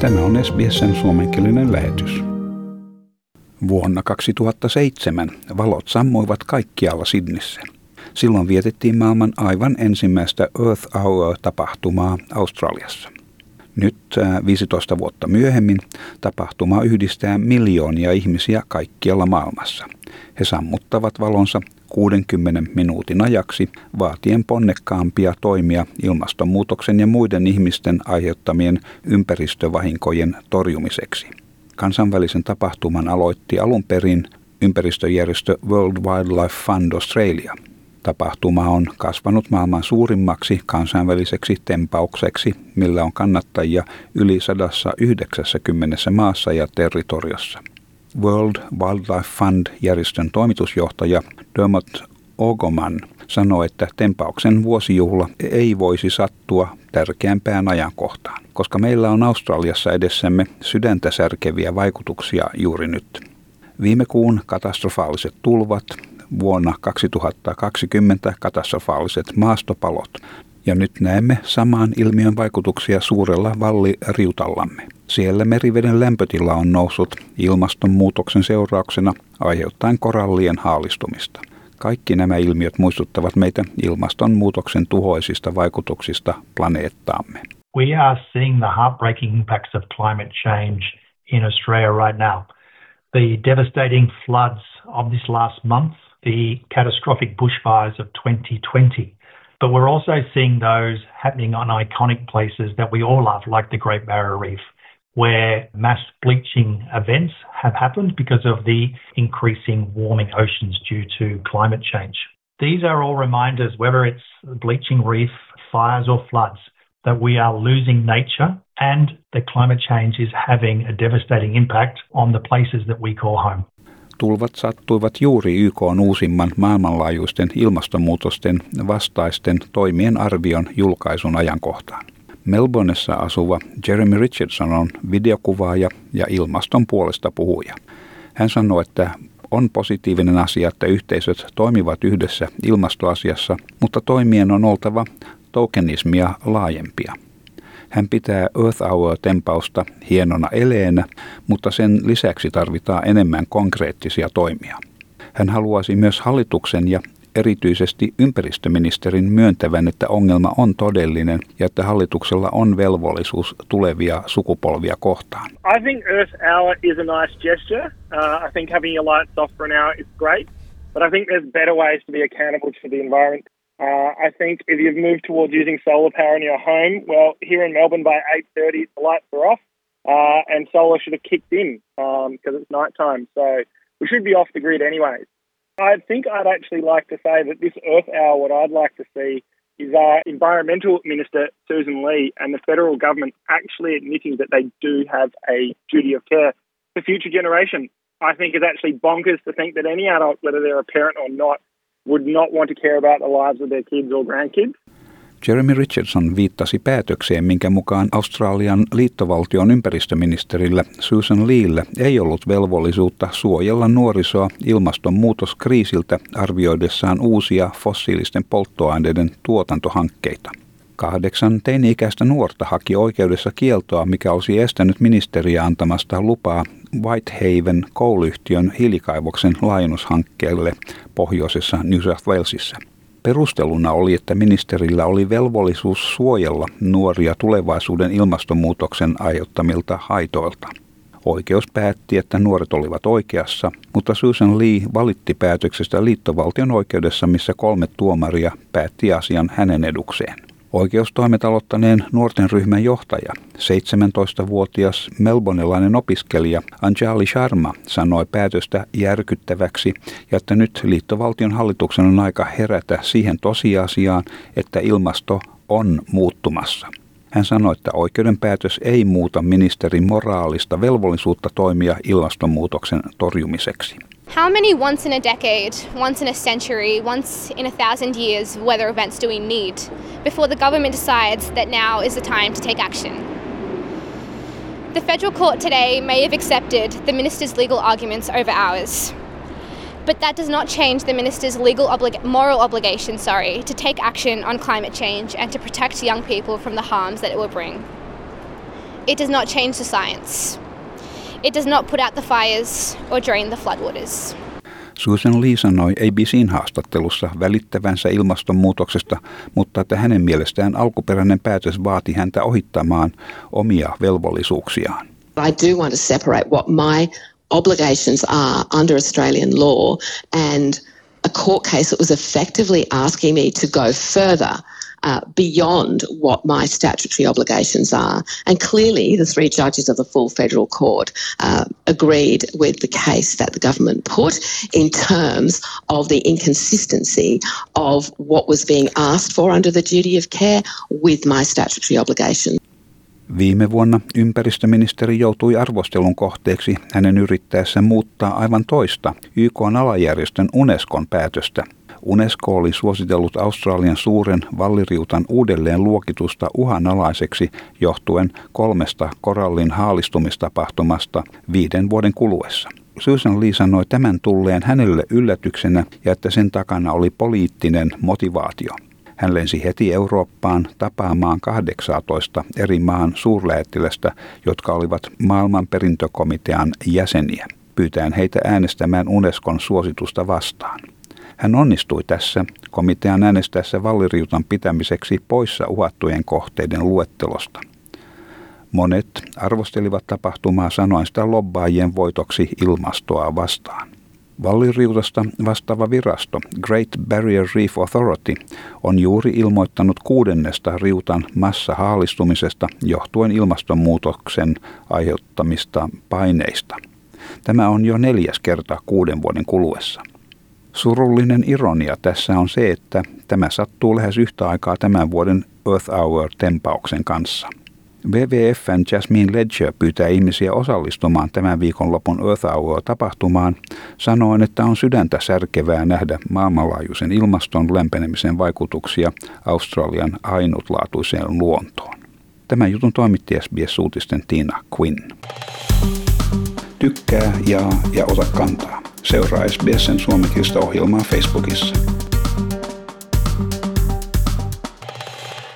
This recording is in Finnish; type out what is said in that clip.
Tämä on SBSn suomenkielinen lähetys. Vuonna 2007 valot sammuivat kaikkialla Sidnissä. Silloin vietettiin maailman aivan ensimmäistä Earth Hour-tapahtumaa Australiassa. Nyt 15 vuotta myöhemmin tapahtuma yhdistää miljoonia ihmisiä kaikkialla maailmassa. He sammuttavat valonsa 60 minuutin ajaksi vaatien ponnekkaampia toimia ilmastonmuutoksen ja muiden ihmisten aiheuttamien ympäristövahinkojen torjumiseksi. Kansainvälisen tapahtuman aloitti alun perin ympäristöjärjestö World Wildlife Fund Australia. Tapahtuma on kasvanut maailman suurimmaksi kansainväliseksi tempaukseksi, millä on kannattajia yli 190 maassa ja territoriossa. World Wildlife Fund-järjestön toimitusjohtaja Dermot Ogoman sanoi, että tempauksen vuosijuhla ei voisi sattua tärkeämpään ajankohtaan, koska meillä on Australiassa edessämme sydäntä särkeviä vaikutuksia juuri nyt. Viime kuun katastrofaaliset tulvat, vuonna 2020 katastrofaaliset maastopalot ja nyt näemme samaan ilmiön vaikutuksia suurella valliriutallamme. Siellä meriveden lämpötila on noussut ilmastonmuutoksen seurauksena aiheuttaen korallien haalistumista. Kaikki nämä ilmiöt muistuttavat meitä ilmastonmuutoksen tuhoisista vaikutuksista planeettaamme. We are seeing the heartbreaking impacts of climate change in Australia right now. The devastating floods of this last month, the catastrophic bushfires of 2020 But we're also seeing those happening on iconic places that we all love, like the Great Barrier Reef, where mass bleaching events have happened because of the increasing warming oceans due to climate change. These are all reminders, whether it's bleaching reef, fires, or floods, that we are losing nature and that climate change is having a devastating impact on the places that we call home. tulvat sattuivat juuri YK uusimman maailmanlaajuisten ilmastonmuutosten vastaisten toimien arvion julkaisun ajankohtaan. Melbourneessa asuva Jeremy Richardson on videokuvaaja ja ilmaston puolesta puhuja. Hän sanoi, että on positiivinen asia, että yhteisöt toimivat yhdessä ilmastoasiassa, mutta toimien on oltava tokenismia laajempia. Hän pitää Earth Hour-tempausta hienona eleenä, mutta sen lisäksi tarvitaan enemmän konkreettisia toimia. Hän haluaisi myös hallituksen ja erityisesti ympäristöministerin myöntävän, että ongelma on todellinen ja että hallituksella on velvollisuus tulevia sukupolvia kohtaan. I think Earth Hour is a nice gesture. Uh, I think having your lights off for an hour is great, but I think there's better ways to be accountable to the environment. Uh, I think if you've moved towards using solar power in your home, well, here in Melbourne by 8.30 the lights are off uh, and solar should have kicked in because um, it's night time. So we should be off the grid anyways. I think I'd actually like to say that this Earth Hour, what I'd like to see is our Environmental Minister Susan Lee and the federal government actually admitting that they do have a duty of care for future generations. I think it's actually bonkers to think that any adult, whether they're a parent or not, would not want to care about the lives of their kids or grandkids. Jeremy Richardson viittasi päätökseen, minkä mukaan Australian liittovaltion ympäristöministerillä Susan Leellä ei ollut velvollisuutta suojella nuorisoa ilmastonmuutoskriisiltä arvioidessaan uusia fossiilisten polttoaineiden tuotantohankkeita. Kahdeksan teini-ikäistä nuorta haki oikeudessa kieltoa, mikä olisi estänyt ministeriä antamasta lupaa Whitehaven kouluyhtiön hiilikaivoksen laajennushankkeelle pohjoisessa New South Walesissa. Perusteluna oli, että ministerillä oli velvollisuus suojella nuoria tulevaisuuden ilmastonmuutoksen aiheuttamilta haitoilta. Oikeus päätti, että nuoret olivat oikeassa, mutta Susan Lee valitti päätöksestä liittovaltion oikeudessa, missä kolme tuomaria päätti asian hänen edukseen. Oikeustoimet aloittaneen nuorten ryhmän johtaja, 17-vuotias melbonelainen opiskelija Anjali Sharma sanoi päätöstä järkyttäväksi ja että nyt liittovaltion hallituksen on aika herätä siihen tosiasiaan, että ilmasto on muuttumassa. Hän sanoi, että oikeuden päätös ei muuta ministerin moraalista velvollisuutta toimia ilmastonmuutoksen torjumiseksi. How many once in a decade, once in a century, once in a thousand years weather events do we need before the government decides that now is the time to take action? The federal court today may have accepted the minister's legal arguments over ours. But that does not change the minister's legal oblig- moral obligation, sorry, to take action on climate change and to protect young people from the harms that it will bring. it does not change the science. It does not put out the fires or drain the floodwaters. Susan Lee sanoi ABCin haastattelussa välittävänsä ilmastonmuutoksesta, mutta että hänen mielestään alkuperäinen päätös vaati häntä ohittamaan omia velvollisuuksiaan. I do want to separate what my obligations are under Australian law and a court case that was effectively asking me to go further uh, beyond what my statutory obligations are. And clearly, the three judges of the full federal court uh, agreed with the case that the government put in terms of the inconsistency of what was being asked for under the duty of care with my statutory obligation. Viime vuonna ympäristöministeri joutui arvostelun kohteeksi hänen yrittäessä muuttaa aivan toista YK-alajärjestön Unescon päätöstä – UNESCO oli suositellut Australian suuren valliriutan uudelleen luokitusta uhanalaiseksi johtuen kolmesta korallin haalistumistapahtumasta viiden vuoden kuluessa. Susan Lee sanoi tämän tulleen hänelle yllätyksenä ja että sen takana oli poliittinen motivaatio. Hän lensi heti Eurooppaan tapaamaan 18 eri maan suurlähettilästä, jotka olivat maailman perintökomitean jäseniä, pyytäen heitä äänestämään Unescon suositusta vastaan. Hän onnistui tässä komitean äänestäessä valliriutan pitämiseksi poissa uhattujen kohteiden luettelosta. Monet arvostelivat tapahtumaa sanoen sitä lobbaajien voitoksi ilmastoa vastaan. Valliriutasta vastaava virasto Great Barrier Reef Authority on juuri ilmoittanut kuudennesta riutan massahaalistumisesta johtuen ilmastonmuutoksen aiheuttamista paineista. Tämä on jo neljäs kerta kuuden vuoden kuluessa. Surullinen ironia tässä on se, että tämä sattuu lähes yhtä aikaa tämän vuoden Earth Hour-tempauksen kanssa. WWFn Jasmine Ledger pyytää ihmisiä osallistumaan tämän viikonlopun Earth Hour-tapahtumaan, sanoen, että on sydäntä särkevää nähdä maailmanlaajuisen ilmaston lämpenemisen vaikutuksia Australian ainutlaatuiseen luontoon. Tämän jutun toimitti SBS-uutisten Tina Quinn. Tykkää, jaa ja ota kantaa. Seuraa SBSn suomenkielistä ohjelmaa Facebookissa.